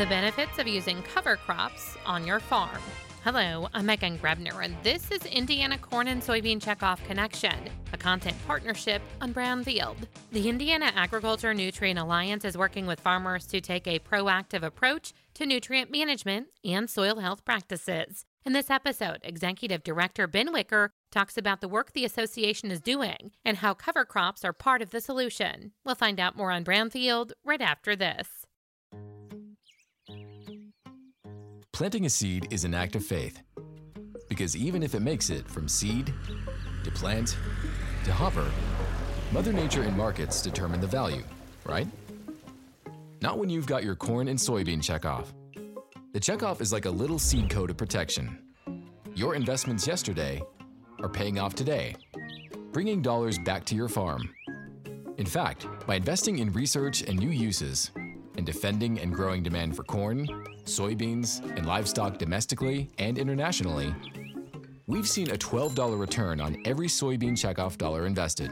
The benefits of using cover crops on your farm. Hello, I'm Megan Grebner, and this is Indiana Corn and Soybean Checkoff Connection, a content partnership on Brownfield. The Indiana Agriculture Nutrient Alliance is working with farmers to take a proactive approach to nutrient management and soil health practices. In this episode, Executive Director Ben Wicker talks about the work the association is doing and how cover crops are part of the solution. We'll find out more on Brownfield right after this. Planting a seed is an act of faith. Because even if it makes it from seed to plant to hopper, Mother Nature and markets determine the value, right? Not when you've got your corn and soybean checkoff. The checkoff is like a little seed coat of protection. Your investments yesterday are paying off today, bringing dollars back to your farm. In fact, by investing in research and new uses, and defending and growing demand for corn, soybeans, and livestock domestically and internationally, we've seen a $12 return on every soybean checkoff dollar invested.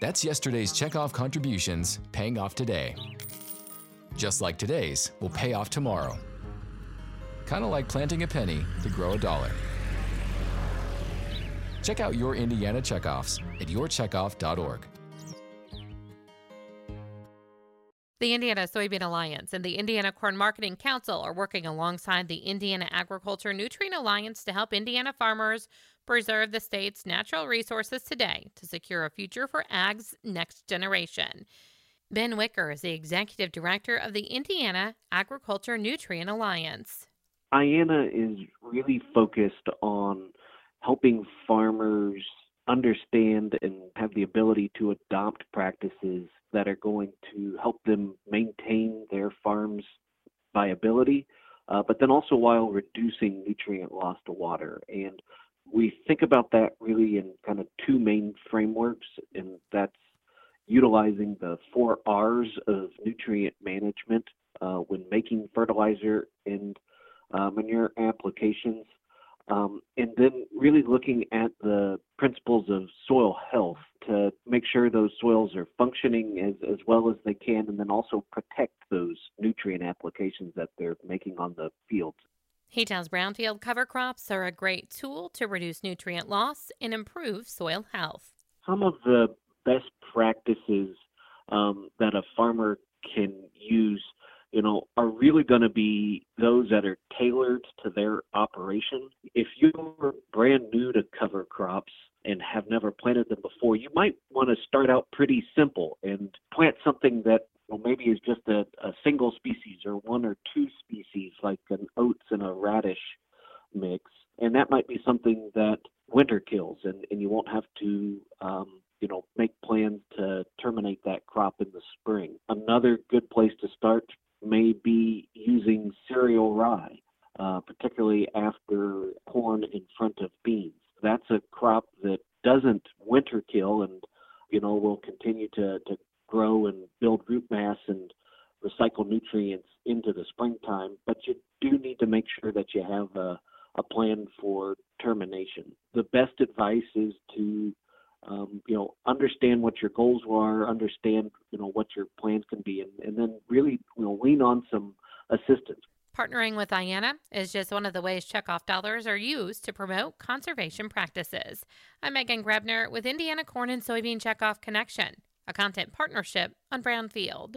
That's yesterday's checkoff contributions paying off today. Just like today's will pay off tomorrow. Kind of like planting a penny to grow a dollar. Check out your Indiana checkoffs at yourcheckoff.org. The Indiana Soybean Alliance and the Indiana Corn Marketing Council are working alongside the Indiana Agriculture Nutrient Alliance to help Indiana farmers preserve the state's natural resources today to secure a future for ag's next generation. Ben Wicker is the executive director of the Indiana Agriculture Nutrient Alliance. IANA is really focused on helping farmers understand and have the ability to adopt practices that are going to help them maintain their farm's viability, uh, but then also while reducing nutrient loss to water. And we think about that really in kind of two main frameworks, and that's utilizing the four R's of nutrient management uh, when making fertilizer and uh, manure applications. Um, and then really looking at the principles of soil health to make sure those soils are functioning as, as well as they can, and then also protect those nutrient applications that they're making on the fields. He tells brownfield cover crops are a great tool to reduce nutrient loss and improve soil health. Some of the best practices um, that a farmer can use you know, are really going to be those that are tailored to their operation. If you're brand new to cover crops and have never planted them before, you might want to start out pretty simple and plant something that well, maybe is just a, a single species or one or two species, like an oats and a radish mix. And that might be something that winter kills, and, and you won't have to um, you know, make plans to terminate that crop in the spring. Another good place to start may be using cereal rye, uh, particularly after corn in front of beans. That's a crop that doesn't winter kill and, you know, will continue to, to grow and build root mass and recycle nutrients into the springtime, but you do need to make sure that you have a, a plan for termination. The best advice is to um, you know, understand what your goals are, understand, you know, what your plans can be, and, and then really, lean on some assistance. Partnering with IANA is just one of the ways checkoff dollars are used to promote conservation practices. I'm Megan Grebner with Indiana Corn and Soybean Checkoff Connection, a content partnership on Brownfield.